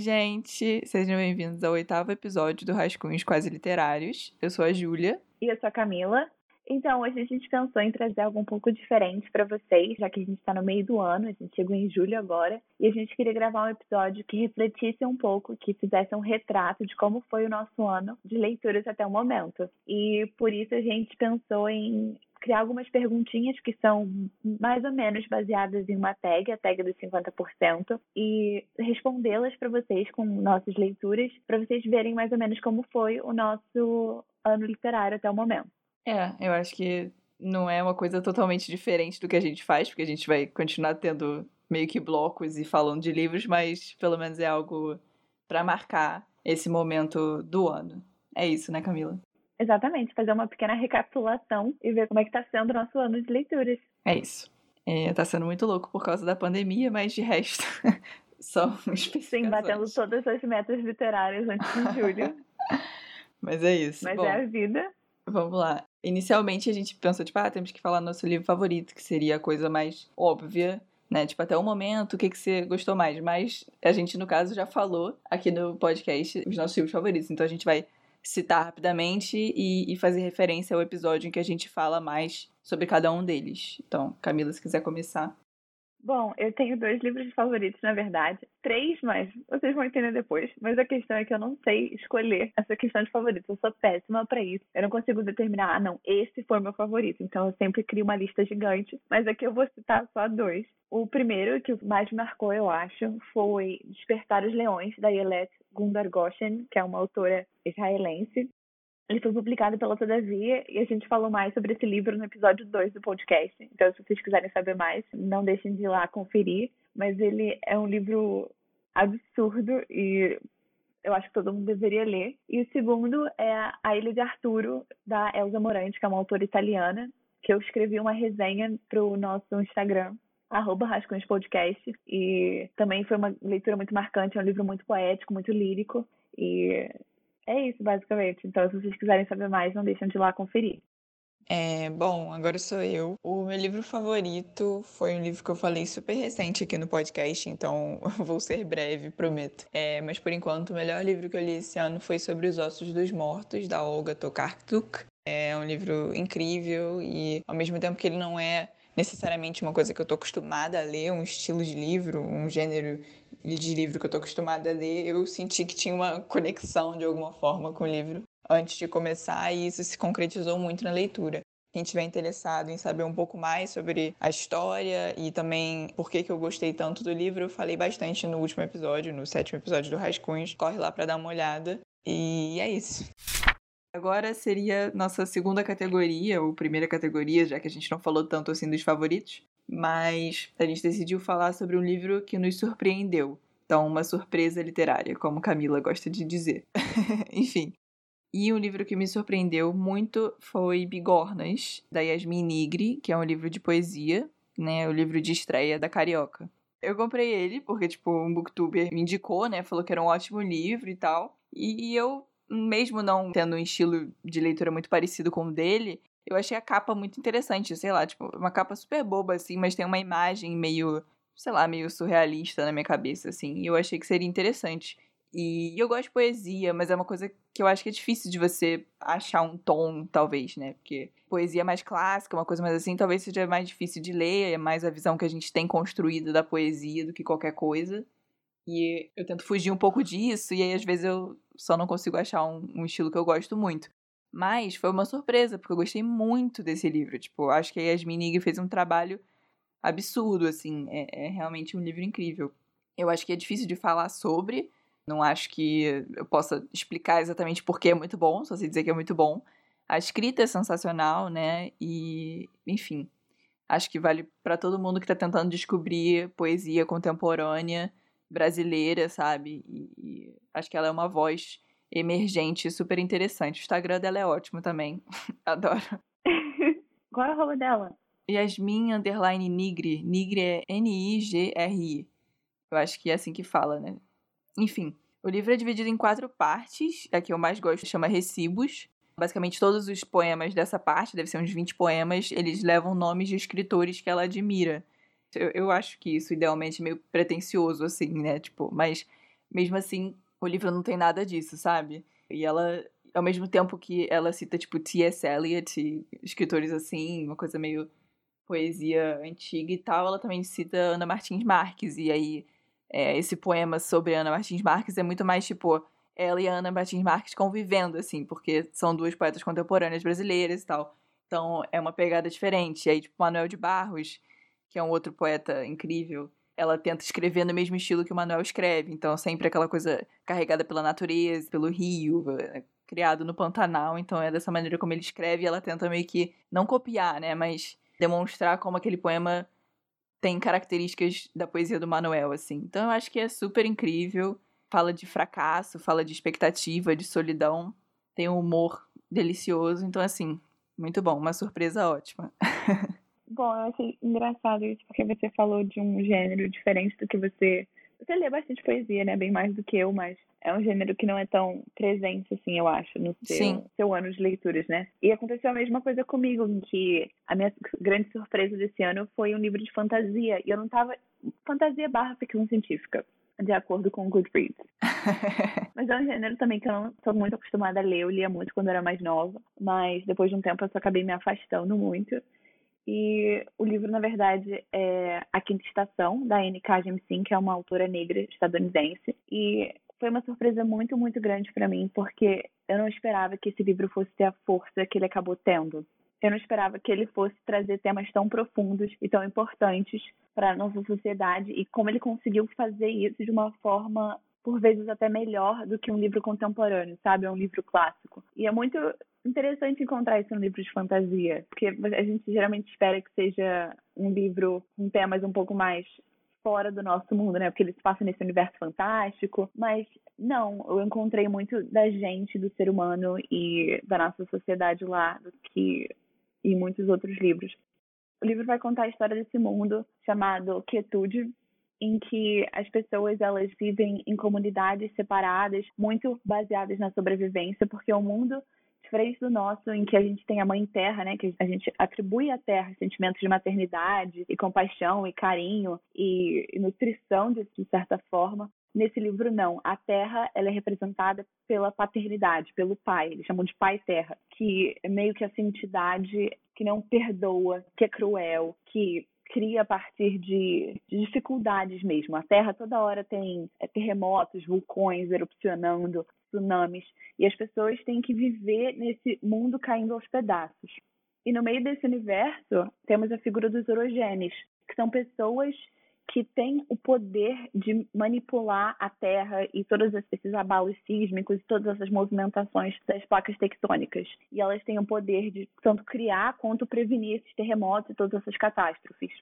gente! Sejam bem-vindos ao oitavo episódio do Rascunhos Quase Literários. Eu sou a Júlia. E eu sou a Camila. Então, hoje a gente pensou em trazer algo um pouco diferente para vocês, já que a gente está no meio do ano, a gente chegou em julho agora, e a gente queria gravar um episódio que refletisse um pouco, que fizesse um retrato de como foi o nosso ano de leituras até o momento. E por isso a gente pensou em criar algumas perguntinhas que são mais ou menos baseadas em uma tag, a tag dos 50%, e respondê-las para vocês com nossas leituras, para vocês verem mais ou menos como foi o nosso ano literário até o momento. É, eu acho que não é uma coisa totalmente diferente do que a gente faz, porque a gente vai continuar tendo meio que blocos e falando de livros, mas pelo menos é algo para marcar esse momento do ano. É isso, né, Camila? Exatamente, fazer uma pequena recapitulação e ver como é que tá sendo o nosso ano de leituras. É isso. É, tá sendo muito louco por causa da pandemia, mas de resto, só um Sim, batendo todas as metas literárias antes de julho. mas é isso. Mas Bom, é a vida. Vamos lá. Inicialmente a gente pensou, tipo, ah, temos que falar nosso livro favorito, que seria a coisa mais óbvia, né? Tipo, até o momento, o que, que você gostou mais? Mas a gente, no caso, já falou aqui no podcast os nossos livros favoritos. Então a gente vai citar rapidamente e, e, fazer referência ao episódio em que a gente fala mais sobre cada um deles. Então, Camila, se quiser começar. Bom, eu tenho dois livros favoritos, na verdade. Três, mas vocês vão entender depois. Mas a questão é que eu não sei escolher essa questão de favorito. Eu sou péssima para isso. Eu não consigo determinar, ah, não, esse foi meu favorito. Então eu sempre crio uma lista gigante. Mas aqui eu vou citar só dois. O primeiro, que mais marcou, eu acho, foi Despertar os Leões, da Yelet Gundar Goshen, que é uma autora israelense. Ele foi publicado pela Todavia e a gente falou mais sobre esse livro no episódio 2 do podcast. Então, se vocês quiserem saber mais, não deixem de ir lá conferir. Mas ele é um livro absurdo e eu acho que todo mundo deveria ler. E o segundo é A Ilha de Arturo, da Elsa Morante, que é uma autora italiana, que eu escrevi uma resenha para o nosso Instagram, arroba Rascunhos Podcast, e também foi uma leitura muito marcante, é um livro muito poético, muito lírico, e é isso, basicamente. Então, se vocês quiserem saber mais, não deixem de ir lá conferir. É, bom, agora sou eu. O meu livro favorito foi um livro que eu falei super recente aqui no podcast, então vou ser breve, prometo. É, mas por enquanto, o melhor livro que eu li esse ano foi Sobre os Ossos dos Mortos, da Olga Tokarczuk. É um livro incrível e, ao mesmo tempo que ele não é necessariamente uma coisa que eu tô acostumada a ler, um estilo de livro, um gênero de livro que eu tô acostumada a ler, eu senti que tinha uma conexão de alguma forma com o livro antes de começar e isso se concretizou muito na leitura. Quem estiver interessado em saber um pouco mais sobre a história e também por que, que eu gostei tanto do livro, eu falei bastante no último episódio, no sétimo episódio do Rascunhos. Corre lá para dar uma olhada. E é isso. Agora seria nossa segunda categoria, ou primeira categoria, já que a gente não falou tanto assim dos favoritos, mas a gente decidiu falar sobre um livro que nos surpreendeu. Então, uma surpresa literária, como Camila gosta de dizer. Enfim. E um livro que me surpreendeu muito foi Bigornas, da Yasmin Nigri, que é um livro de poesia, né? O livro de estreia da Carioca. Eu comprei ele porque, tipo, um booktuber me indicou, né? Falou que era um ótimo livro e tal. E eu mesmo não tendo um estilo de leitura muito parecido com o dele, eu achei a capa muito interessante, sei lá, tipo, uma capa super boba, assim, mas tem uma imagem meio, sei lá, meio surrealista na minha cabeça, assim, e eu achei que seria interessante. E eu gosto de poesia, mas é uma coisa que eu acho que é difícil de você achar um tom, talvez, né? Porque poesia mais clássica, uma coisa mais assim, talvez seja mais difícil de ler, é mais a visão que a gente tem construída da poesia do que qualquer coisa. E eu tento fugir um pouco disso, e aí às vezes eu só não consigo achar um, um estilo que eu gosto muito. Mas foi uma surpresa, porque eu gostei muito desse livro. Tipo, acho que a Yasmin Nig fez um trabalho absurdo, assim. É, é, realmente um livro incrível. Eu acho que é difícil de falar sobre. Não acho que eu possa explicar exatamente por que é muito bom, só sei dizer que é muito bom. A escrita é sensacional, né? E, enfim, acho que vale para todo mundo que está tentando descobrir poesia contemporânea brasileira, sabe? E, e, acho que ela é uma voz emergente, super interessante. O Instagram dela é ótimo também. Adoro. Qual é a roupa dela? Yasmin Underline Nigri. Nigri é N-I-G-R-I. Eu acho que é assim que fala, né? Enfim, o livro é dividido em quatro partes. A que eu mais gosto chama Recibos. Basicamente, todos os poemas dessa parte, deve ser uns 20 poemas, eles levam nomes de escritores que ela admira. Eu, eu acho que isso idealmente é meio pretencioso, assim, né? Tipo, mas mesmo assim, o livro não tem nada disso, sabe? E ela, ao mesmo tempo que ela cita, tipo, T.S. Eliot escritores assim, uma coisa meio poesia antiga e tal, ela também cita Ana Martins Marques. E aí, é, esse poema sobre Ana Martins Marques é muito mais, tipo, ela e Ana Martins Marques convivendo, assim, porque são duas poetas contemporâneas brasileiras e tal. Então, é uma pegada diferente. E aí, tipo, Manuel de Barros, que é um outro poeta incrível, ela tenta escrever no mesmo estilo que o Manuel escreve. Então, sempre aquela coisa carregada pela natureza, pelo rio, é, criado no Pantanal. Então, é dessa maneira como ele escreve. E ela tenta meio que, não copiar, né? Mas demonstrar como aquele poema tem características da poesia do Manuel, assim. Então, eu acho que é super incrível. Fala de fracasso, fala de expectativa, de solidão. Tem um humor delicioso. Então, assim, muito bom. Uma surpresa ótima. Bom, eu achei engraçado isso, porque você falou de um gênero diferente do que você. Você lê bastante poesia, né? Bem mais do que eu, mas é um gênero que não é tão presente, assim, eu acho, no seu, seu ano de leituras, né? E aconteceu a mesma coisa comigo, em que a minha grande surpresa desse ano foi um livro de fantasia. E eu não tava. Fantasia barra ficção científica de acordo com o Goodreads. mas é um gênero também que eu não sou muito acostumada a ler. Eu lia muito quando eu era mais nova, mas depois de um tempo eu só acabei me afastando muito. E o livro, na verdade, é A Quinta Estação, da Anne K. Jemisin, que é uma autora negra estadunidense. E foi uma surpresa muito, muito grande para mim, porque eu não esperava que esse livro fosse ter a força que ele acabou tendo. Eu não esperava que ele fosse trazer temas tão profundos e tão importantes para a nossa sociedade e como ele conseguiu fazer isso de uma forma por vezes até melhor do que um livro contemporâneo, sabe? É um livro clássico. E é muito interessante encontrar isso no livro de fantasia, porque a gente geralmente espera que seja um livro com temas um pouco mais fora do nosso mundo, né? Porque ele se passa nesse universo fantástico, mas não, eu encontrei muito da gente, do ser humano e da nossa sociedade lá do que em muitos outros livros. O livro vai contar a história desse mundo chamado Quietude, em que as pessoas elas vivem em comunidades separadas, muito baseadas na sobrevivência, porque o mundo diferente do nosso, em que a gente tem a mãe terra, né, que a gente atribui à terra sentimentos de maternidade e compaixão e carinho e, nutrição de, de certa forma. Nesse livro não, a terra ela é representada pela paternidade, pelo pai, eles chamam de pai terra, que é meio que essa entidade que não perdoa, que é cruel, que cria a partir de, de, dificuldades mesmo. A Terra toda hora tem é, terremotos, vulcões erupcionando, tsunamis, e as pessoas têm que viver nesse mundo caindo aos pedaços. E no meio desse universo, temos a figura dos orogênios, que são pessoas que têm o poder de manipular a Terra e todos esses abalos sísmicos e todas essas movimentações das placas tectônicas. E elas têm o poder de tanto criar quanto prevenir esses terremotos e todas essas catástrofes.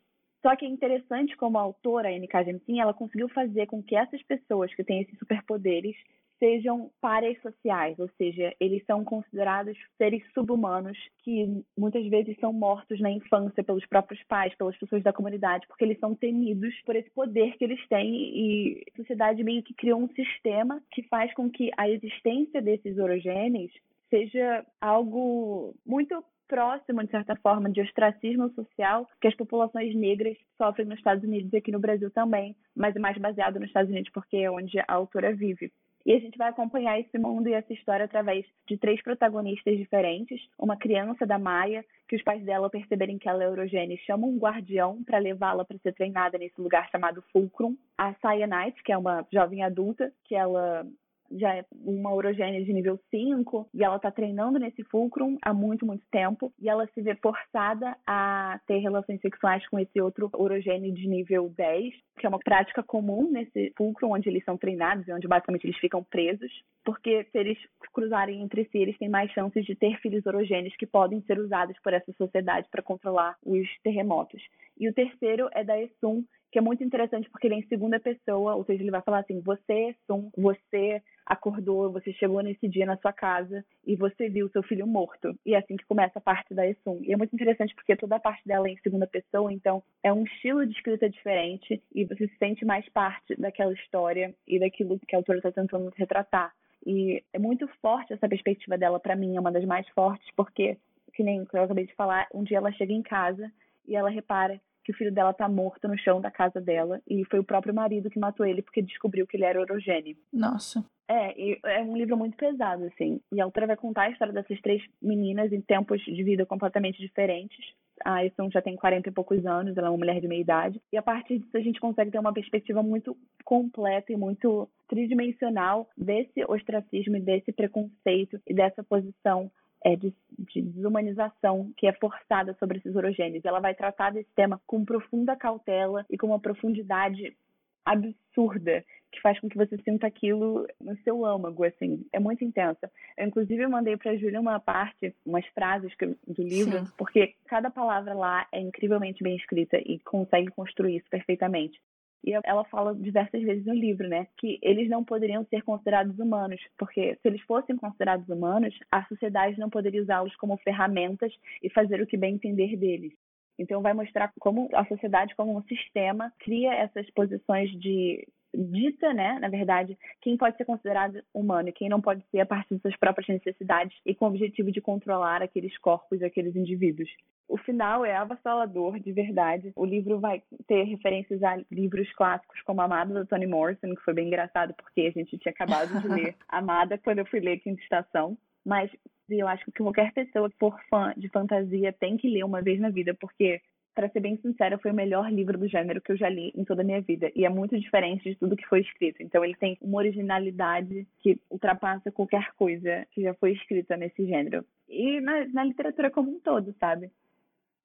Só que é interessante como a autora, a N.K. Jemisin, ela conseguiu fazer com que essas pessoas que têm esses superpoderes sejam pares sociais, ou seja, eles são considerados seres subhumanos que muitas vezes são mortos na infância pelos próprios pais, pelas pessoas da comunidade, porque eles são temidos por esse poder que eles têm e a sociedade meio que criou um sistema que faz com que a existência desses orogênios seja algo muito próximo, de certa forma, de ostracismo social que as populações negras sofrem nos Estados Unidos e aqui no Brasil também, mas é mais baseado nos Estados Unidos porque é onde a autora vive. E a gente vai acompanhar esse mundo e essa história através de três protagonistas diferentes. Uma criança da Maia, que os pais dela, perceberem que ela é eurogênia, chamam um guardião para levá-la para ser treinada nesse lugar chamado Fulcrum. A Cyanite, que é uma jovem adulta, que ela já é uma urogênia de nível 5 e ela está treinando nesse fulcrum há muito, muito tempo e ela se vê forçada a ter relações sexuais com esse outro urogênio de nível 10, que é uma prática comum nesse fulcrum onde eles são treinados e onde basicamente eles ficam presos, porque se eles cruzarem entre si, eles têm mais chances de ter filhos orogênios que podem ser usados por essa sociedade para controlar os terremotos. E o terceiro é da Esum, que é muito interessante porque ele é em segunda pessoa, ou seja, ele vai falar assim: você, Sum, você acordou, você chegou nesse dia na sua casa e você viu seu filho morto. E é assim que começa a parte da Esum. E é muito interessante porque toda a parte dela é em segunda pessoa, então é um estilo de escrita diferente e você se sente mais parte daquela história e daquilo que a autora está tentando retratar. E é muito forte essa perspectiva dela, para mim, é uma das mais fortes, porque, que nem eu acabei de falar, um dia ela chega em casa e ela repara que o filho dela tá morto no chão da casa dela e foi o próprio marido que matou ele porque descobriu que ele era orogênio. Nossa. É, é um livro muito pesado, assim. E a autora vai contar a história dessas três meninas em tempos de vida completamente diferentes. A Esson já tem 40 e poucos anos, ela é uma mulher de meia idade. E a partir disso a gente consegue ter uma perspectiva muito completa e muito tridimensional desse ostracismo e desse preconceito e dessa posição é, de, de, desumanização que é forçada sobre esses orogênios. Ela vai tratar desse tema com profunda cautela e com uma profundidade absurda que faz com que você sinta aquilo no seu âmago, assim, é muito intensa. Eu, inclusive, mandei para a Júlia uma parte, umas frases do livro, Sim. porque cada palavra lá é incrivelmente bem escrita e consegue construir isso perfeitamente. E ela fala diversas vezes no livro, né, que eles não poderiam ser considerados humanos, porque se eles fossem considerados humanos, a sociedade não poderia usá-los como ferramentas e fazer o que bem entender deles. Então, vai mostrar como a sociedade, como um sistema, cria essas posições de dita, né, na verdade, quem pode ser considerado humano e quem não pode ser a partir de suas próprias necessidades e com o objetivo de controlar aqueles corpos, aqueles indivíduos. O final é avassalador, de verdade. O livro vai ter referências a livros clássicos como Amada, da Toni Morrison, que foi bem engraçado porque a gente tinha acabado de ler Amada quando eu fui ler Quinta Estação. Mas eu acho que qualquer pessoa que for fã de fantasia tem que ler uma vez na vida, porque para ser bem sincera, foi o melhor livro do gênero que eu já li em toda a minha vida. E é muito diferente de tudo que foi escrito. Então ele tem uma originalidade que ultrapassa qualquer coisa que já foi escrita nesse gênero. E na, na literatura como um todo, sabe?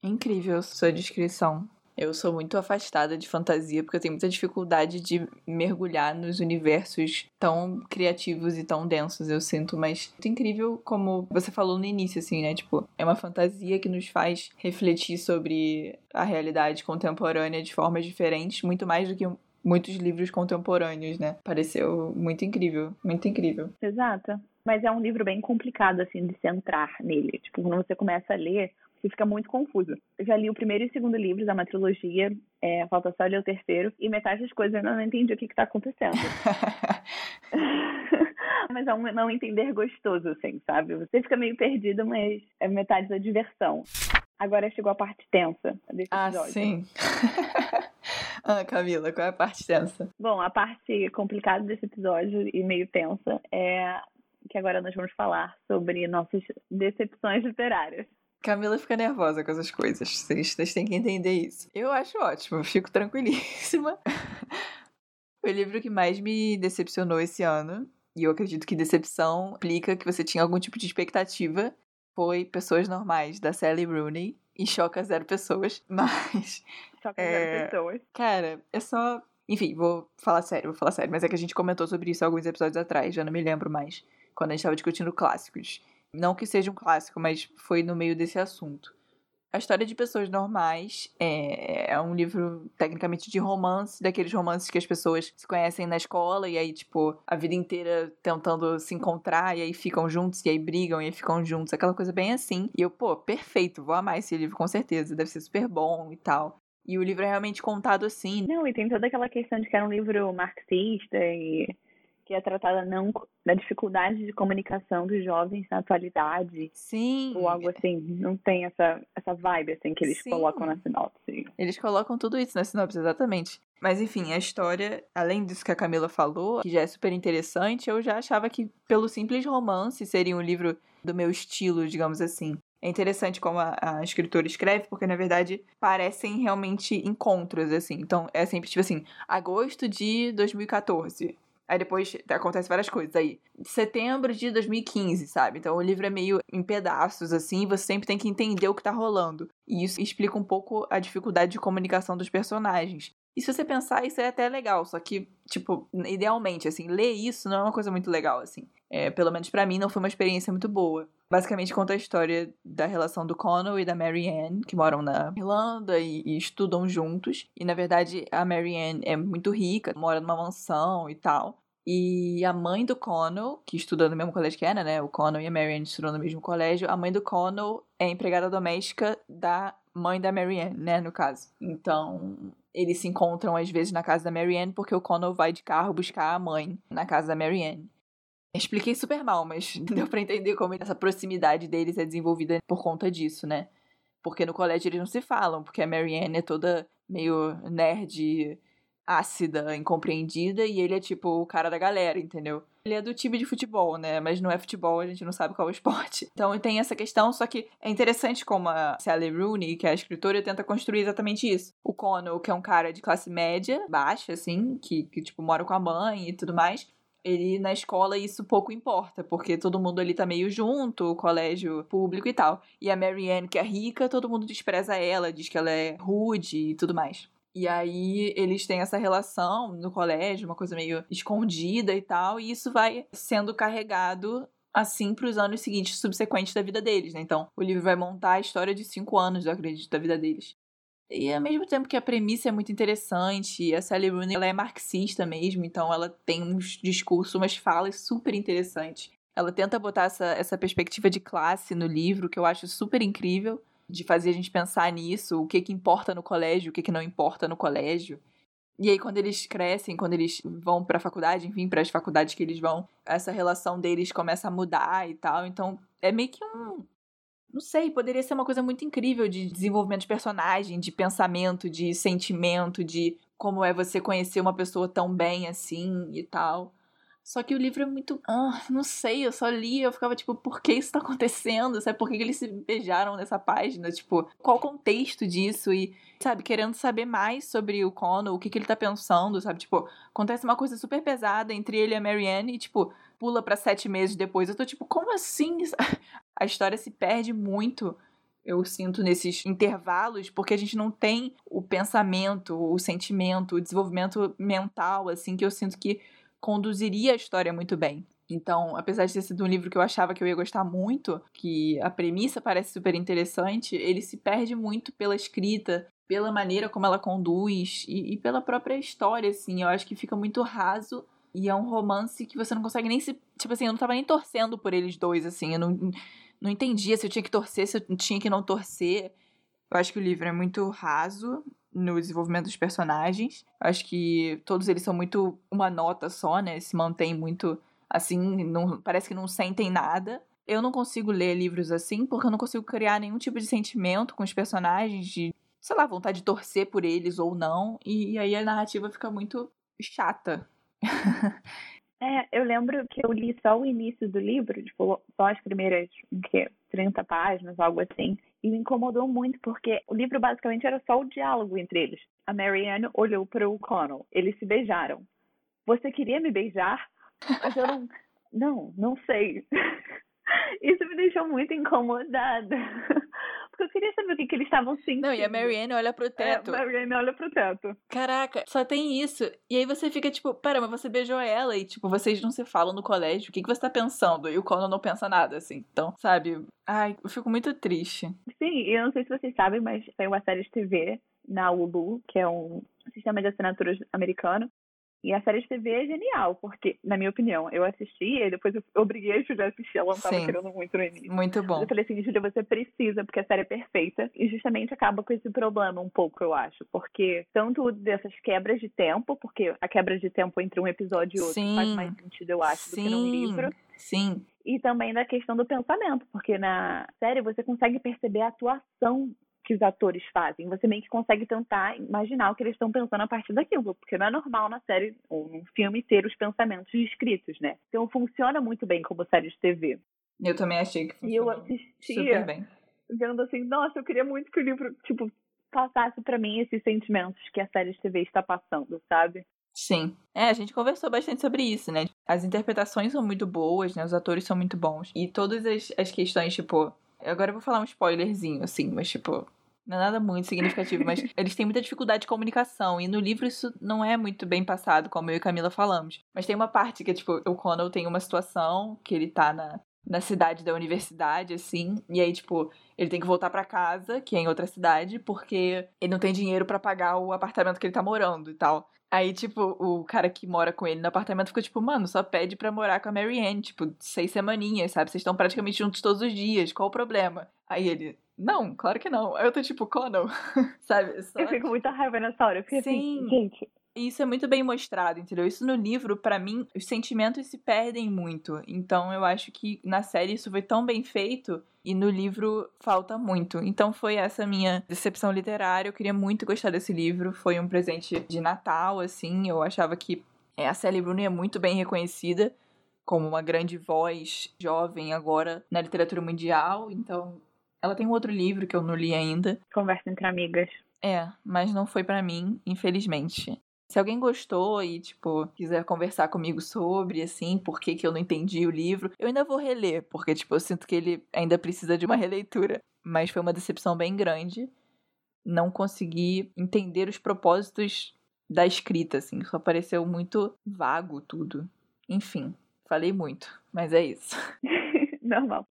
Incrível sua descrição. Eu sou muito afastada de fantasia porque eu tenho muita dificuldade de mergulhar nos universos tão criativos e tão densos, eu sinto, mas muito incrível como você falou no início assim, né? Tipo, é uma fantasia que nos faz refletir sobre a realidade contemporânea de formas diferentes, muito mais do que muitos livros contemporâneos, né? Pareceu muito incrível, muito incrível. Exato. Mas é um livro bem complicado, assim, de se entrar nele. Tipo, quando você começa a ler, que fica muito confuso. Eu já li o primeiro e o segundo livros da uma trilogia, é, falta só ler o terceiro, e metade das coisas eu não entendi o que está acontecendo. mas é um não entender gostoso, assim, sabe? Você fica meio perdido, mas é metade da diversão. Agora chegou a parte tensa desse ah, episódio. Ah, sim. ah, Camila, qual é a parte tensa? Bom, a parte complicada desse episódio e meio tensa é que agora nós vamos falar sobre nossas decepções literárias. Camila fica nervosa com essas coisas. Vocês, vocês têm que entender isso. Eu acho ótimo, eu fico tranquilíssima. O livro que mais me decepcionou esse ano. E eu acredito que decepção implica que você tinha algum tipo de expectativa. Foi Pessoas Normais, da Sally Rooney. E Choca Zero Pessoas. Mas. Choca é... Zero Pessoas. Cara, é só. Enfim, vou falar sério, vou falar sério. Mas é que a gente comentou sobre isso alguns episódios atrás, já não me lembro mais. Quando a gente tava discutindo clássicos. Não que seja um clássico, mas foi no meio desse assunto. A História de Pessoas Normais é, é, um livro, tecnicamente, de romance, daqueles romances que as pessoas se conhecem na escola e aí, tipo, a vida inteira tentando se encontrar e aí ficam juntos e aí brigam e aí ficam juntos, aquela coisa bem assim. E eu, pô, perfeito, vou amar esse livro com certeza, deve ser super bom e tal. E o livro é realmente contado assim. Não, e tem toda aquela questão de que era um livro marxista e que é tratada não da dificuldade de comunicação dos jovens na atualidade. Sim. Ou algo assim. Não tem essa, essa vibe assim que eles Sim. colocam na sinopse. Eles colocam tudo isso na sinopse, exatamente. Mas enfim, a história, além disso que a Camila falou, que já é super interessante, eu já achava que pelo simples romance seria um livro do meu estilo, digamos assim. É interessante como a, a, escritora escreve, porque na verdade parecem realmente encontros, assim. Então é sempre tipo assim, agosto de 2014. Aí depois acontece várias coisas. Aí, setembro de 2015, sabe? Então o livro é meio em pedaços, assim, e você sempre tem que entender o que tá rolando. E isso explica um pouco a dificuldade de comunicação dos personagens. E se você pensar, isso é até legal, só que, tipo, idealmente, assim, ler isso não é uma coisa muito legal, assim. É, pelo menos para mim não foi uma experiência muito boa. Basicamente conta a história da relação do Connell e da Mary Ann, que moram na Irlanda e, e estudam juntos. E na verdade a Mary Ann é muito rica, mora numa mansão e tal. E a mãe do Connell, que estuda no mesmo colégio que Anna, né? O Connell e a Mary Ann estudam no mesmo colégio. A mãe do Connell é empregada doméstica da mãe da Mary Ann, né? No caso. Então, eles se encontram às vezes na casa da Mary Ann porque o Connell vai de carro buscar a mãe na casa da Mary Ann. Expliquei super mal, mas deu para entender como essa proximidade deles é desenvolvida por conta disso, né? Porque no colégio eles não se falam, porque a Marianne é toda meio nerd, ácida, incompreendida, e ele é tipo o cara da galera, entendeu? Ele é do time de futebol, né? Mas não é futebol, a gente não sabe qual é o esporte. Então tem essa questão, só que é interessante como a Sally Rooney, que é a escritora, tenta construir exatamente isso. O Connell, que é um cara de classe média, baixa, assim, que, que tipo, mora com a mãe e tudo mais ele na escola isso pouco importa, porque todo mundo ali tá meio junto, o colégio público e tal. E a Marianne, que é rica, todo mundo despreza ela, diz que ela é rude e tudo mais. E aí eles têm essa relação no colégio, uma coisa meio escondida e tal, e isso vai sendo carregado assim para os anos seguintes, subsequentes da vida deles, né? Então, o livro vai montar a história de cinco anos, eu acredito, da vida deles. E ao mesmo tempo que a premissa é muito interessante, a Sally Rooney ela é marxista mesmo, então ela tem uns discursos, umas falas super interessantes. Ela tenta botar essa, essa perspectiva de classe no livro, que eu acho super incrível de fazer a gente pensar nisso, o que que importa no colégio, o que que não importa no colégio. E aí quando eles crescem, quando eles vão para a faculdade, enfim, para as faculdades que eles vão, essa relação deles começa a mudar e tal. Então, é meio que um não sei, poderia ser uma coisa muito incrível de desenvolvimento de personagem, de pensamento, de sentimento, de como é você conhecer uma pessoa tão bem assim e tal. Só que o livro é muito. Ah, não sei, eu só li eu ficava tipo, por que isso tá acontecendo? Sabe, por que, eles se beijaram nessa página? Tipo, qual o contexto disso? E, sabe, querendo saber mais sobre o Connor, o que, que ele tá pensando, sabe? Tipo, acontece uma coisa super pesada entre ele e a Marianne e, tipo, pula para sete meses depois. Eu tô tipo, como assim? A história se perde muito eu sinto nesses intervalos, porque a gente não tem o pensamento, o sentimento, o desenvolvimento mental, assim, que eu sinto que conduziria a história muito bem. Então, apesar de ter sido um livro que eu achava que eu ia gostar muito, que a premissa parece super interessante, ele se perde muito pela escrita, pela maneira como ela conduz e, e pela própria história, assim. Eu acho que fica muito raso e é um romance que você não consegue nem se. Tipo assim, eu não tava nem torcendo por eles dois, assim. Eu não, não entendia se eu tinha que torcer, se eu tinha que não torcer. Eu acho que o livro é muito raso no desenvolvimento dos personagens. Acho que todos eles são muito uma nota só, né? Se mantém muito assim, não, parece que não sentem nada. Eu não consigo ler livros assim porque eu não consigo criar nenhum tipo de sentimento com os personagens, de, sei lá, vontade de torcer por eles ou não. E, e aí a narrativa fica muito chata. É, eu lembro que eu li só o início do livro, tipo, só as primeiras, o quê? 30 páginas, algo assim. E me incomodou muito, porque o livro basicamente era só o diálogo entre eles. A Marianne olhou para o Connell. Eles se beijaram. Você queria me beijar? Mas eu não. Não, não sei. Isso me deixou muito incomodada. Porque eu queria saber o que, que eles estavam sentindo. Não, e a Marianne olha pro teto. É, a Marianne olha pro teto. Caraca, só tem isso. E aí você fica tipo, pera, mas você beijou ela e, tipo, vocês não se falam no colégio. O que, que você tá pensando? E o Conan não pensa nada, assim. Então, sabe? Ai, eu fico muito triste. Sim, e eu não sei se vocês sabem, mas tem uma série de TV na Hulu, que é um sistema de assinaturas americano, e a série de TV é genial, porque, na minha opinião, eu assisti e depois eu obriguei a Julia a assistir, ela não estava querendo muito no início. Muito bom. Eu falei assim, Julia, você precisa, porque a série é perfeita. E justamente acaba com esse problema um pouco, eu acho. Porque tanto dessas quebras de tempo, porque a quebra de tempo entre um episódio e outro Sim. faz mais sentido, eu acho, Sim. do que num livro. Sim. E também da questão do pensamento, porque na série você consegue perceber a atuação que os atores fazem. Você meio que consegue tentar imaginar o que eles estão pensando a partir daquilo, porque não é normal na série ou num filme ter os pensamentos escritos, né? Então funciona muito bem como série de TV. Eu também achei que funcionou e eu assistia, super bem. Vendo assim, nossa, eu queria muito que o livro, tipo, passasse para mim esses sentimentos que a série de TV está passando, sabe? Sim. É, a gente conversou bastante sobre isso, né? As interpretações são muito boas, né? Os atores são muito bons. E todas as, as questões, tipo, Agora eu vou falar um spoilerzinho, assim, mas tipo. Não é nada muito significativo, mas eles têm muita dificuldade de comunicação. E no livro isso não é muito bem passado, como eu e Camila falamos. Mas tem uma parte que é tipo, o Connell tem uma situação que ele tá na, na cidade da universidade, assim. E aí, tipo, ele tem que voltar para casa, que é em outra cidade, porque ele não tem dinheiro para pagar o apartamento que ele tá morando e tal. Aí, tipo, o cara que mora com ele no apartamento fica tipo, mano, só pede pra morar com a Marianne, tipo, seis semaninhas, sabe? Vocês estão praticamente juntos todos os dias, qual o problema? Aí ele, não, claro que não. Aí eu tô tipo, Conan, sabe? Só... Eu fico com muita raiva nessa hora. Fico assim, Sim. assim, gente, E isso é muito bem mostrado, entendeu? Isso no livro, para mim, os sentimentos se perdem muito. Então eu acho que na série isso foi tão bem feito e no livro falta muito. Então foi essa minha decepção literária. Eu queria muito gostar desse livro. Foi um presente de Natal, assim. Eu achava que é, a Sally Rooney é muito bem reconhecida como uma grande voz jovem agora na literatura mundial. Então ela tem um outro livro que eu não li ainda. Conversa entre amigas. É, mas não foi para mim, infelizmente. Se alguém gostou e, tipo, quiser conversar comigo sobre, assim, por que, que eu não entendi o livro, eu ainda vou reler, porque, tipo, eu sinto que ele ainda precisa de uma releitura. Mas foi uma decepção bem grande. Não consegui entender os propósitos da escrita, assim. Só pareceu muito vago tudo. Enfim, falei muito, mas é isso. Normal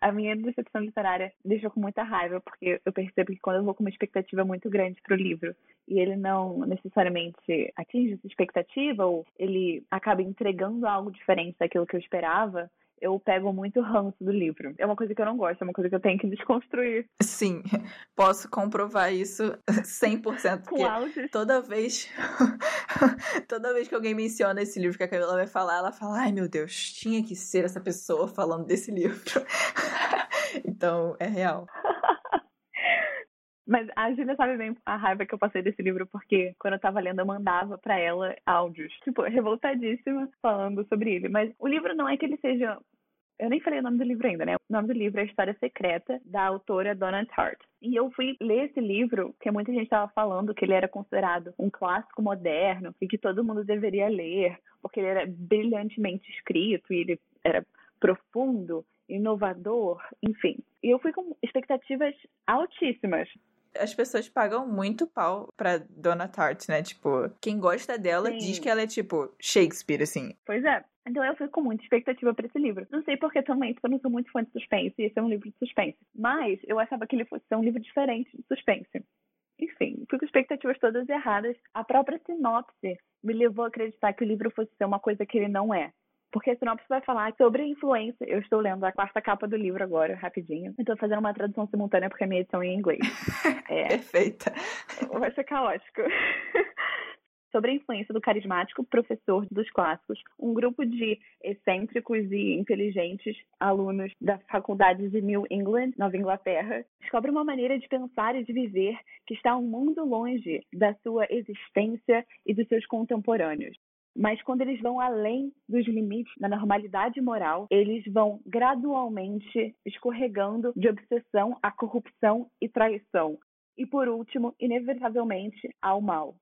a minha decepção literária deixou com muita raiva, porque eu percebo que quando eu vou com uma expectativa muito grande para o livro e ele não necessariamente atinge essa expectativa ou ele acaba entregando algo diferente daquilo que eu esperava, eu pego muito ranço do livro. É uma coisa que eu não gosto, é uma coisa que eu tenho que desconstruir. Sim, posso comprovar isso 100%. Porque Com toda vez toda vez que alguém menciona esse livro que a Camila vai falar, ela fala: "Ai, meu Deus, tinha que ser essa pessoa falando desse livro". então, é real. Mas a Júlia sabe bem a raiva que eu passei desse livro, porque quando eu tava lendo, eu mandava para ela áudios, tipo, revoltadíssima, falando sobre ele. Mas o livro não é que ele seja. Eu nem falei o nome do livro ainda, né? O nome do livro é História Secreta, da autora Donna Tartt. E eu fui ler esse livro, que muita gente estava falando que ele era considerado um clássico moderno e que todo mundo deveria ler, porque ele era brilhantemente escrito e ele era profundo, inovador, enfim. E eu fui com expectativas altíssimas as pessoas pagam muito pau pra Donna Tartt, né? Tipo, quem gosta dela Sim. diz que ela é tipo Shakespeare, assim. Pois é. Então eu fui com muita expectativa para esse livro. Não sei porque também, porque eu não sou muito fã de suspense, e esse é um livro de suspense. Mas eu achava que ele fosse ser um livro diferente de suspense. Enfim, fui com expectativas todas erradas. A própria sinopse me levou a acreditar que o livro fosse ser uma coisa que ele não é. Porque a sinopse vai falar sobre influência. Eu estou lendo a quarta capa do livro agora, rapidinho. Estou fazendo uma tradução simultânea porque a minha edição é em inglês. É. Perfeita. Vai ser caótico. sobre a influência do carismático professor dos clássicos, um grupo de excêntricos e inteligentes alunos da faculdade de New England, Nova Inglaterra, descobre uma maneira de pensar e de viver que está um mundo longe da sua existência e dos seus contemporâneos. Mas quando eles vão além dos limites da normalidade moral, eles vão gradualmente escorregando de obsessão à corrupção e traição. E por último, inevitavelmente, ao mal.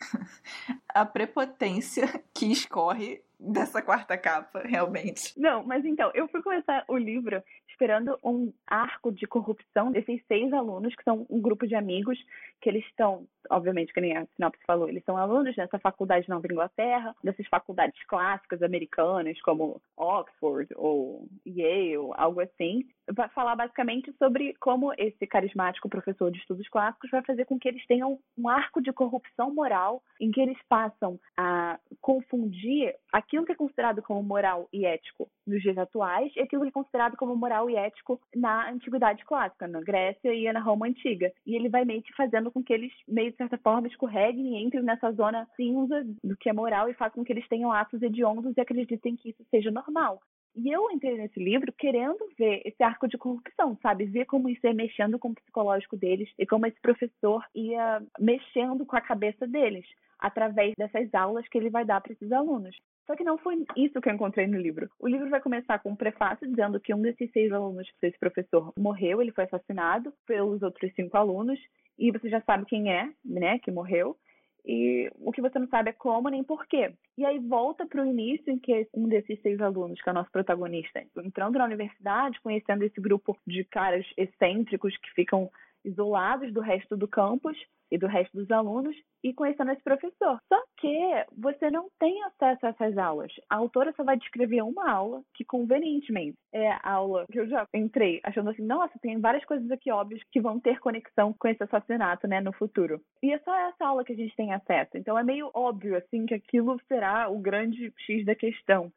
A prepotência que escorre dessa quarta capa, realmente. Não, mas então, eu fui começar o livro esperando um arco de corrupção desses seis alunos, que são um grupo de amigos, que eles estão, obviamente, que nem a Sinopse falou, eles são alunos dessa faculdade de Nova Inglaterra, dessas faculdades clássicas americanas, como Oxford ou Yale, algo assim. Vai falar basicamente sobre como esse carismático professor de estudos clássicos vai fazer com que eles tenham um arco de corrupção moral em que eles passam a confundir aquilo que é considerado como moral e ético nos dias atuais e aquilo que é considerado como moral e ético na antiguidade clássica, na Grécia e na Roma antiga. E ele vai meio que fazendo com que eles, meio de certa forma, escorreguem e entrem nessa zona cinza do que é moral e façam com que eles tenham atos hediondos e acreditem que isso seja normal. E eu entrei nesse livro querendo ver esse arco de corrupção, sabe? Ver como isso ia mexendo com o psicológico deles e como esse professor ia mexendo com a cabeça deles através dessas aulas que ele vai dar para esses alunos. Só que não foi isso que eu encontrei no livro. O livro vai começar com um prefácio dizendo que um desses seis alunos desse professor morreu, ele foi assassinado pelos outros cinco alunos, e você já sabe quem é, né, que morreu. E o que você não sabe é como nem porquê. E aí volta para o início em que um desses seis alunos, que é o nosso protagonista, entrando na universidade, conhecendo esse grupo de caras excêntricos que ficam isolados do resto do campus e do resto dos alunos e conhecendo esse professor. Só que você não tem acesso a essas aulas. A autora só vai descrever uma aula que, convenientemente, é a aula que eu já entrei achando assim, nossa, tem várias coisas aqui óbvias que vão ter conexão com esse assassinato, né, no futuro. E é só essa aula que a gente tem acesso. Então é meio óbvio, assim, que aquilo será o grande X da questão.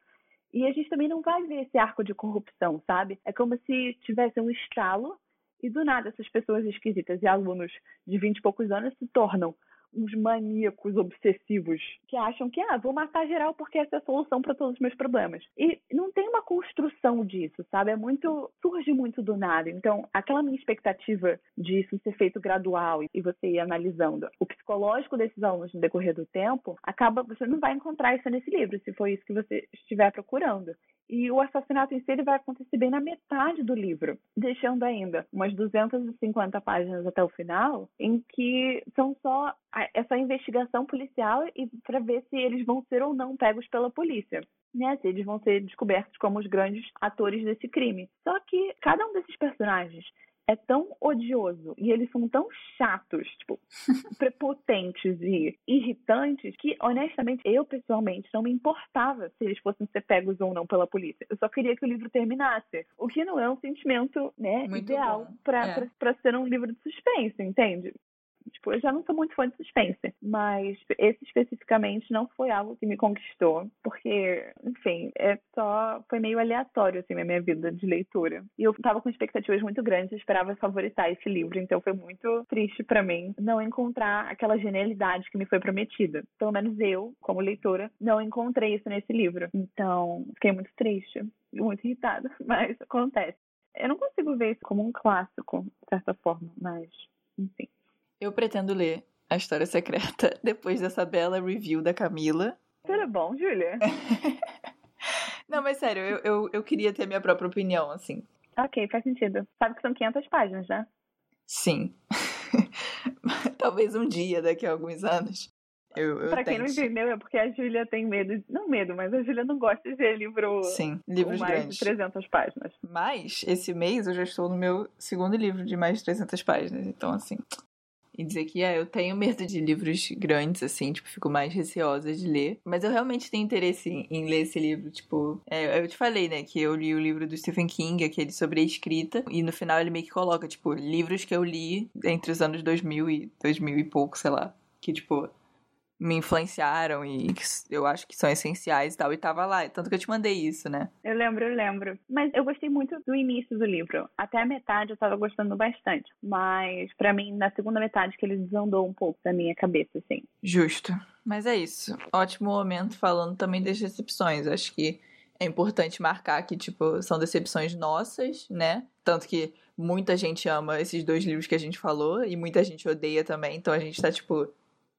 E a gente também não vai ver esse arco de corrupção, sabe? É como se tivesse um estalo e do nada essas pessoas esquisitas e alunos de vinte e poucos anos se tornam uns maníacos obsessivos que acham que, ah, vou matar geral porque essa é a solução para todos os meus problemas. E não tem uma construção disso, sabe? É muito. surge muito do nada. Então, aquela minha expectativa de isso ser feito gradual e você ir analisando o psicológico desses alunos no decorrer do tempo, acaba. você não vai encontrar isso nesse livro, se for isso que você estiver procurando. E o assassinato em si ele vai acontecer bem na metade do livro, deixando ainda umas 250 páginas até o final, em que são só essa investigação policial e para ver se eles vão ser ou não pegos pela polícia. Né, se eles vão ser descobertos como os grandes atores desse crime. Só que cada um desses personagens é tão odioso e eles são tão chatos, tipo, prepotentes e irritantes que, honestamente, eu pessoalmente não me importava se eles fossem ser pegos ou não pela polícia. Eu só queria que o livro terminasse. O que não é um sentimento, né, Muito ideal para é. ser um livro de suspense, entende? Tipo, eu já não sou muito fã de suspense, mas esse especificamente não foi algo que me conquistou, porque, enfim, é só foi meio aleatório assim na minha vida de leitura. E eu tava com expectativas muito grandes, eu esperava favoritar esse livro, então foi muito triste para mim não encontrar aquela genialidade que me foi prometida. Pelo menos eu, como leitora, não encontrei isso nesse livro. Então, fiquei muito triste, muito irritada, mas acontece. Eu não consigo ver isso como um clássico, de certa forma, mas enfim. Eu pretendo ler A História Secreta depois dessa bela review da Camila. Tudo bom, Júlia? Não, mas sério, eu, eu, eu queria ter a minha própria opinião, assim. Ok, faz sentido. Sabe que são 500 páginas, né? Sim. Talvez um dia, daqui a alguns anos. Eu, eu pra quem não entendeu, é porque a Júlia tem medo, não medo, mas a Júlia não gosta de ler livro Sim, livros mais grandes. de 300 páginas. Mas, esse mês eu já estou no meu segundo livro de mais de 300 páginas, então assim, e dizer que é, eu tenho medo de livros grandes, assim, tipo, fico mais receosa de ler. Mas eu realmente tenho interesse em, em ler esse livro, tipo, é, eu te falei, né, que eu li o livro do Stephen King, aquele sobre a escrita, e no final ele meio que coloca, tipo, livros que eu li entre os anos 2000 e 2000 e pouco, sei lá, que, tipo, me influenciaram e eu acho que são essenciais e tal, e tava lá. Tanto que eu te mandei isso, né? Eu lembro, eu lembro. Mas eu gostei muito do início do livro. Até a metade eu tava gostando bastante. Mas para mim, na segunda metade que ele desandou um pouco da minha cabeça, assim. Justo. Mas é isso. Ótimo momento falando também das decepções. Acho que é importante marcar que, tipo, são decepções nossas, né? Tanto que muita gente ama esses dois livros que a gente falou e muita gente odeia também. Então a gente tá, tipo,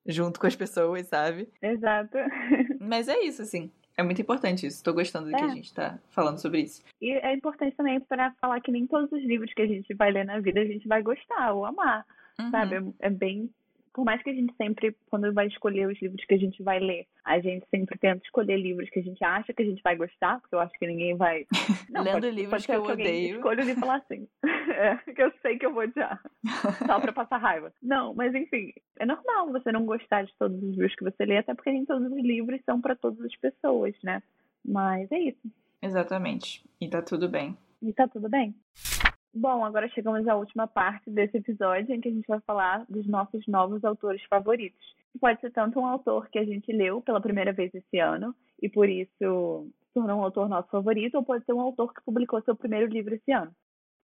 junto com as pessoas, sabe? Exato. Mas é isso, assim. É muito importante isso. Estou gostando de é. que a gente está falando sobre isso. E é importante também para falar que nem todos os livros que a gente vai ler na vida a gente vai gostar ou amar, uhum. sabe? É, é bem por mais que a gente sempre, quando vai escolher os livros que a gente vai ler, a gente sempre tenta escolher livros que a gente acha que a gente vai gostar, porque eu acho que ninguém vai. Não, Lendo pode, livros pode que eu que odeio. Escolha e falar assim. é, que eu sei que eu vou odiar. Só pra passar raiva. Não, mas enfim, é normal você não gostar de todos os livros que você lê, até porque nem todos os livros são para todas as pessoas, né? Mas é isso. Exatamente. E tá tudo bem. E tá tudo bem. Bom, agora chegamos à última parte desse episódio em que a gente vai falar dos nossos novos autores favoritos. Pode ser tanto um autor que a gente leu pela primeira vez esse ano e por isso tornou um autor nosso favorito, ou pode ser um autor que publicou seu primeiro livro esse ano.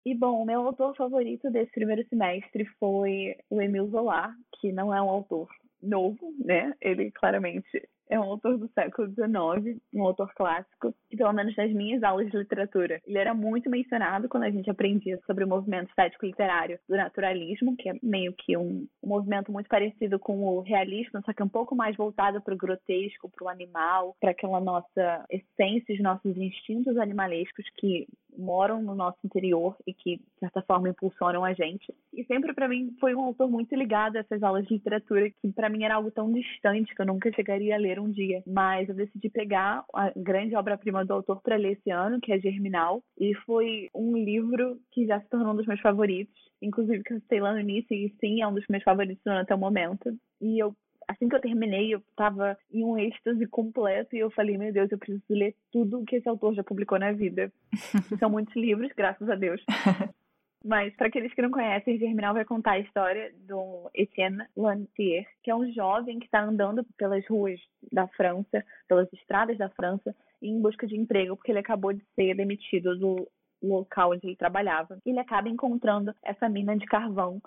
E bom, o meu autor favorito desse primeiro semestre foi o Emile Zola, que não é um autor novo, né? Ele claramente é um autor do século XIX, um autor clássico, que pelo menos nas minhas aulas de literatura, ele era muito mencionado quando a gente aprendia sobre o movimento estético literário do naturalismo, que é meio que um, um movimento muito parecido com o realismo, só que um pouco mais voltado para o grotesco, para o animal, para aquela nossa essência, os nossos instintos animalescos que moram no nosso interior e que, de certa forma, impulsionam a gente. E sempre, para mim, foi um autor muito ligado a essas aulas de literatura que, para mim, era algo tão distante que eu nunca chegaria a ler um dia. Mas eu decidi pegar a grande obra-prima do autor para ler esse ano, que é Germinal, e foi um livro que já se tornou um dos meus favoritos. Inclusive, que eu citei lá no início, e sim, é um dos meus favoritos até o momento. E eu assim que eu terminei, eu tava em um êxtase completo e eu falei, meu Deus, eu preciso ler tudo que esse autor já publicou na vida. São muitos livros, graças a Deus. Mas, para aqueles que não conhecem, Germinal vai contar a história do Etienne Lantier, que é um jovem que está andando pelas ruas da França, pelas estradas da França, em busca de emprego, porque ele acabou de ser demitido do local onde ele trabalhava. Ele acaba encontrando essa mina de carvão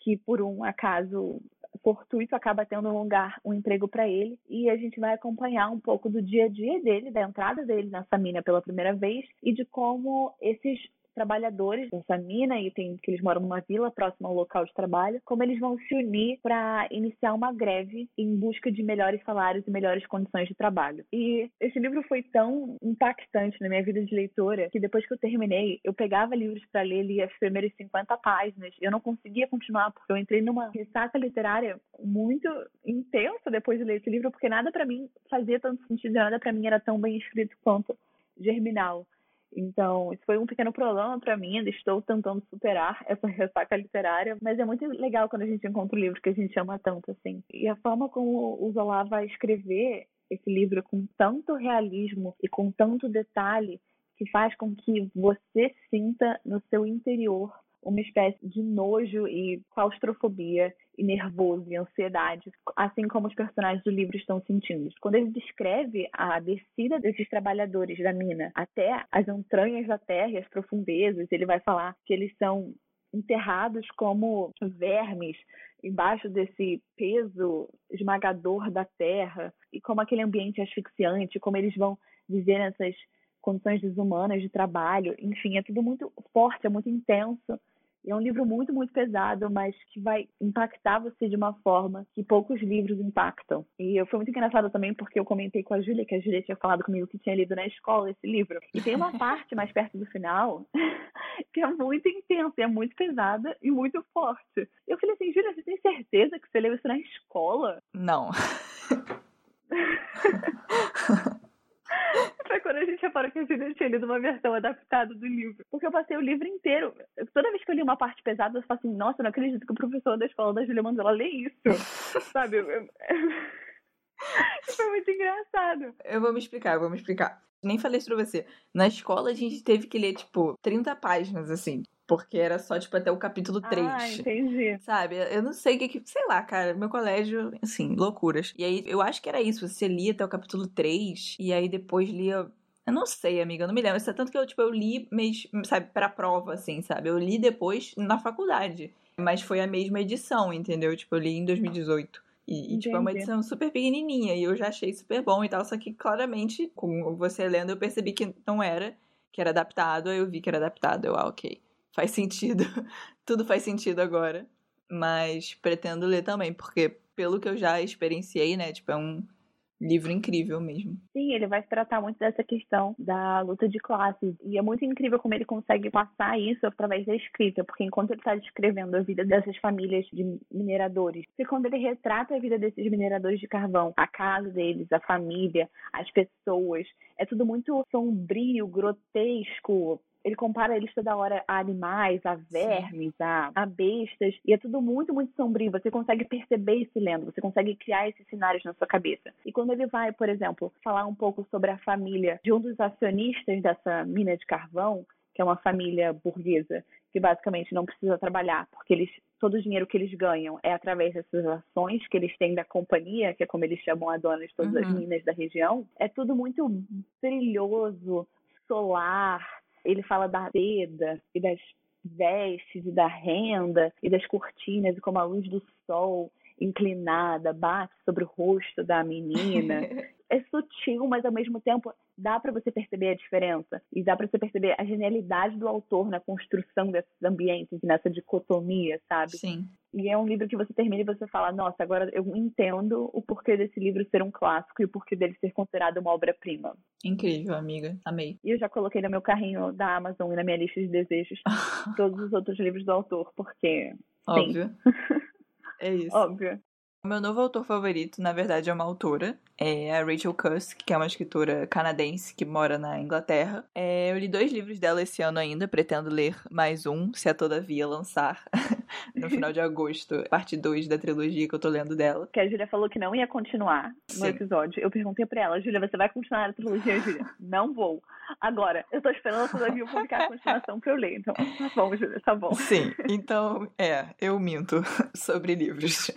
que, por um acaso fortuito acaba tendo um lugar, um emprego para ele, e a gente vai acompanhar um pouco do dia a dia dele, da entrada dele nessa mina pela primeira vez e de como esses trabalhadores dessa mina e tem que eles moram numa vila próxima ao local de trabalho, como eles vão se unir para iniciar uma greve em busca de melhores salários e melhores condições de trabalho. E esse livro foi tão impactante na minha vida de leitora que depois que eu terminei, eu pegava livros para ler, lia as primeiras 50 páginas. Eu não conseguia continuar porque eu entrei numa ressaca literária muito intensa depois de ler esse livro, porque nada para mim fazia tanto sentido, nada para mim era tão bem escrito quanto Germinal. Então, isso foi um pequeno problema para mim, ainda estou tentando superar essa ressaca literária, mas é muito legal quando a gente encontra um livro que a gente ama tanto, assim. E a forma como o Zola vai escrever esse livro com tanto realismo e com tanto detalhe que faz com que você sinta no seu interior uma espécie de nojo e claustrofobia e nervoso e ansiedade, assim como os personagens do livro estão sentindo. Quando ele descreve a descida desses trabalhadores da mina até as entranhas da terra e as profundezas, ele vai falar que eles são enterrados como vermes embaixo desse peso esmagador da terra e como aquele ambiente asfixiante, como eles vão viver nessas condições desumanas de trabalho, enfim, é tudo muito forte, é muito intenso é um livro muito, muito pesado, mas que vai impactar você de uma forma que poucos livros impactam. E eu foi muito engraçado também porque eu comentei com a Júlia, que a Júlia tinha falado comigo que tinha lido na escola esse livro. E tem uma parte mais perto do final que é muito intensa, é muito pesada e muito forte. Eu falei assim, Júlia, você tem certeza que você leu isso na escola? Não. Foi quando a gente reparou que a gente tinha lido uma versão adaptada do livro. Porque eu passei o livro inteiro. Toda vez que eu li uma parte pesada, eu falo assim, nossa, não acredito que o professor da escola da Julia Mandela lê isso. Sabe? Foi muito engraçado. Eu vou me explicar, eu vou me explicar. Nem falei isso pra você. Na escola a gente teve que ler, tipo, 30 páginas, assim. Porque era só, tipo, até o capítulo 3. Ah, entendi. Sabe? Eu não sei o que, que. Sei lá, cara. Meu colégio, assim, loucuras. E aí, eu acho que era isso. Você lia até o capítulo 3. E aí depois lia. Eu não sei, amiga, eu não me lembro. Isso é tanto que eu, tipo, eu li, mês, sabe, pra prova, assim, sabe? Eu li depois na faculdade. Mas foi a mesma edição, entendeu? Tipo, eu li em 2018. E, e tipo, é uma edição super pequenininha. E eu já achei super bom e tal. Só que, claramente, com você lendo, eu percebi que não era. Que era adaptado. Aí eu vi que era adaptado. Eu, ah, ok faz sentido. Tudo faz sentido agora. Mas pretendo ler também, porque pelo que eu já experienciei, né, tipo, é um livro incrível mesmo. Sim, ele vai tratar muito dessa questão da luta de classes. E é muito incrível como ele consegue passar isso através da escrita, porque enquanto ele está descrevendo a vida dessas famílias de mineradores, e quando ele retrata a vida desses mineradores de carvão, a casa deles, a família, as pessoas, é tudo muito sombrio, grotesco, ele compara eles toda hora a animais, a vermes, a, a, bestas, e é tudo muito, muito sombrio. Você consegue perceber isso lendo, você consegue criar esses cenários na sua cabeça. E quando ele vai, por exemplo, falar um pouco sobre a família de um dos acionistas dessa mina de carvão, que é uma família burguesa, que basicamente não precisa trabalhar, porque eles todo o dinheiro que eles ganham é através dessas ações que eles têm da companhia, que é como eles chamam a dona de todas uhum. as minas da região. É tudo muito brilhoso, solar, ele fala da seda e das vestes e da renda e das cortinas e como a luz do sol inclinada bate sobre o rosto da menina. é sutil, mas ao mesmo tempo dá para você perceber a diferença e dá para você perceber a genialidade do autor na construção desses ambientes e nessa dicotomia, sabe? Sim. E é um livro que você termina e você fala, nossa, agora eu entendo o porquê desse livro ser um clássico e o porquê dele ser considerado uma obra-prima. Incrível, amiga. Amei. E eu já coloquei no meu carrinho da Amazon e na minha lista de desejos todos os outros livros do autor, porque. Óbvio. é isso. Óbvio. Meu novo autor favorito, na verdade, é uma autora. É a Rachel Cusk, que é uma escritora canadense que mora na Inglaterra. É, eu li dois livros dela esse ano ainda, pretendo ler mais um, se a Todavia lançar no final de agosto, parte 2 da trilogia que eu tô lendo dela. Que a Júlia falou que não ia continuar no Sim. episódio. Eu perguntei pra ela, Júlia, você vai continuar a trilogia, Júlia? não vou. Agora, eu tô esperando a Todavia publicar a continuação pra eu ler. Então, tá bom, Júlia, tá bom. Sim, então, é, eu minto sobre livros.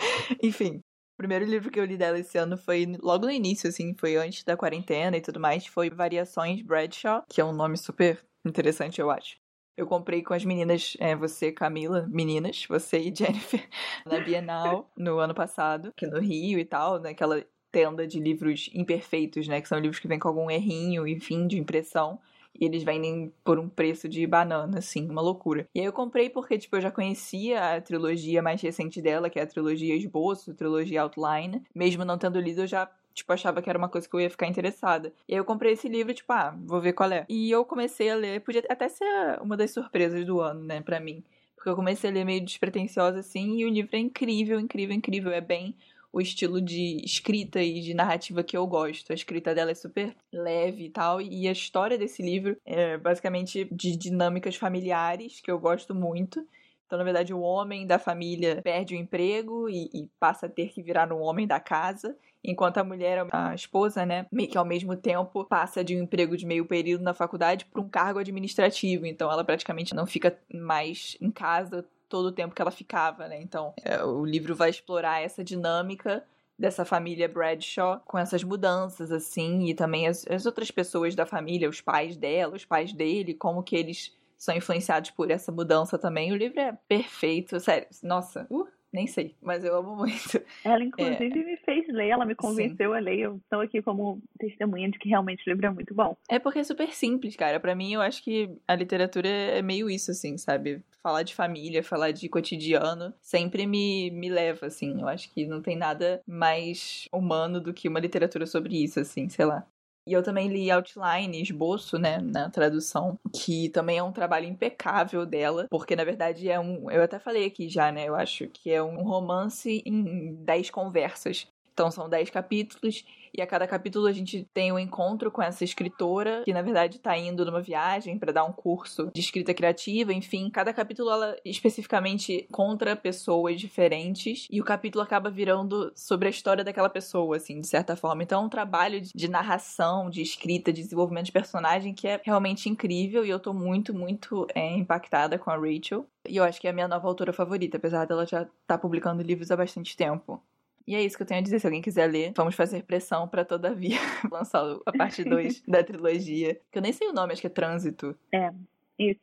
Enfim, o primeiro livro que eu li dela esse ano foi logo no início, assim, foi antes da quarentena e tudo mais. Foi Variações Bradshaw, que é um nome super interessante, eu acho. Eu comprei com as meninas, é, você, Camila, meninas, você e Jennifer, na Bienal, no ano passado, aqui no Rio e tal, naquela tenda de livros imperfeitos, né? Que são livros que vêm com algum errinho, enfim, de impressão. E eles vendem por um preço de banana, assim, uma loucura. E aí eu comprei porque, tipo, eu já conhecia a trilogia mais recente dela, que é a trilogia Esboço, a trilogia Outline. Mesmo não tendo lido, eu já tipo, achava que era uma coisa que eu ia ficar interessada. E aí eu comprei esse livro, tipo, ah, vou ver qual é. E eu comecei a ler, podia até ser uma das surpresas do ano, né, para mim. Porque eu comecei a ler meio despretensiosa, assim, e o livro é incrível, incrível, incrível. É bem o estilo de escrita e de narrativa que eu gosto. A escrita dela é super leve e tal, e a história desse livro é basicamente de dinâmicas familiares que eu gosto muito. Então, na verdade, o homem da família perde o emprego e, e passa a ter que virar um homem da casa enquanto a mulher, a esposa, né, meio que ao mesmo tempo passa de um emprego de meio período na faculdade para um cargo administrativo. Então ela praticamente não fica mais em casa todo o tempo que ela ficava, né? Então é, o livro vai explorar essa dinâmica dessa família Bradshaw com essas mudanças assim e também as, as outras pessoas da família, os pais dela, os pais dele, como que eles são influenciados por essa mudança também. O livro é perfeito, sério. Nossa, uh, nem sei, mas eu amo muito. Ela, inclusive, é... me fez ler, ela me convenceu Sim. a ler. Eu estou aqui como testemunha de que realmente o livro é muito bom. É porque é super simples, cara. Para mim, eu acho que a literatura é meio isso, assim, sabe? Falar de família, falar de cotidiano, sempre me, me leva, assim. Eu acho que não tem nada mais humano do que uma literatura sobre isso, assim, sei lá. E eu também li Outline, esboço, né, na tradução, que também é um trabalho impecável dela, porque na verdade é um, eu até falei aqui já, né, eu acho que é um romance em 10 conversas. Então são 10 capítulos e a cada capítulo a gente tem um encontro com essa escritora, que na verdade está indo numa viagem para dar um curso de escrita criativa, enfim, cada capítulo ela especificamente contra pessoas diferentes e o capítulo acaba virando sobre a história daquela pessoa, assim, de certa forma. Então é um trabalho de narração, de escrita, de desenvolvimento de personagem que é realmente incrível e eu tô muito, muito é, impactada com a Rachel. E eu acho que é a minha nova autora favorita, apesar dela já estar tá publicando livros há bastante tempo. E é isso que eu tenho a dizer. Se alguém quiser ler, vamos fazer pressão para todavia lançar a parte 2 da trilogia. Que eu nem sei o nome, acho que é Trânsito. É, isso.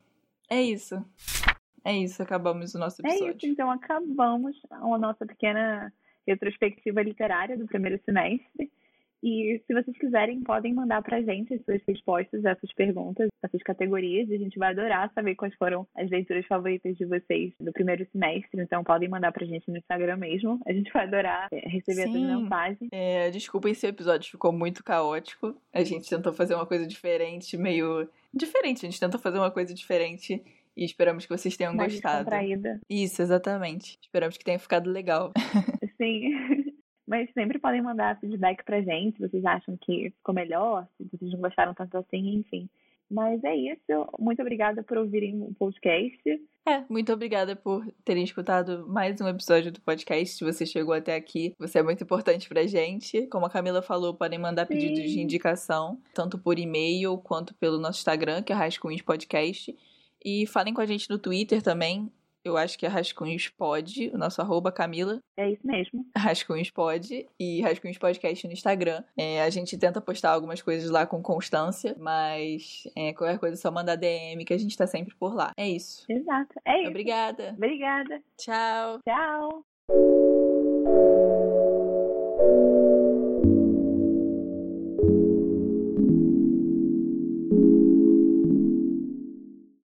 É isso. É isso, acabamos o nosso episódio. É isso, então acabamos a nossa pequena retrospectiva literária do primeiro semestre. E se vocês quiserem, podem mandar pra gente as suas respostas a essas perguntas, essas categorias. E a gente vai adorar saber quais foram as leituras favoritas de vocês do primeiro semestre. Então podem mandar pra gente no Instagram mesmo. A gente vai adorar é, receber Sim. essas mensagens. É, desculpem se o episódio ficou muito caótico. A gente tentou fazer uma coisa diferente, meio. Diferente, a gente tentou fazer uma coisa diferente. E esperamos que vocês tenham Mais gostado. Isso, exatamente. Esperamos que tenha ficado legal. Sim. Mas sempre podem mandar feedback pra gente, se vocês acham que ficou melhor, se vocês não gostaram tanto assim, enfim. Mas é isso. Muito obrigada por ouvirem o podcast. É, muito obrigada por terem escutado mais um episódio do podcast. Se você chegou até aqui, você é muito importante pra gente. Como a Camila falou, podem mandar Sim. pedidos de indicação, tanto por e-mail quanto pelo nosso Instagram, que é Rascunhos Podcast. E falem com a gente no Twitter também, eu acho que é Rascunhos Pod, o nosso arroba Camila. É isso mesmo. Rascunhos Pod e Rascunhos Podcast no Instagram. É, a gente tenta postar algumas coisas lá com constância, mas é, qualquer coisa é só mandar DM que a gente tá sempre por lá. É isso. Exato. É isso. Obrigada. Obrigada. Tchau. Tchau.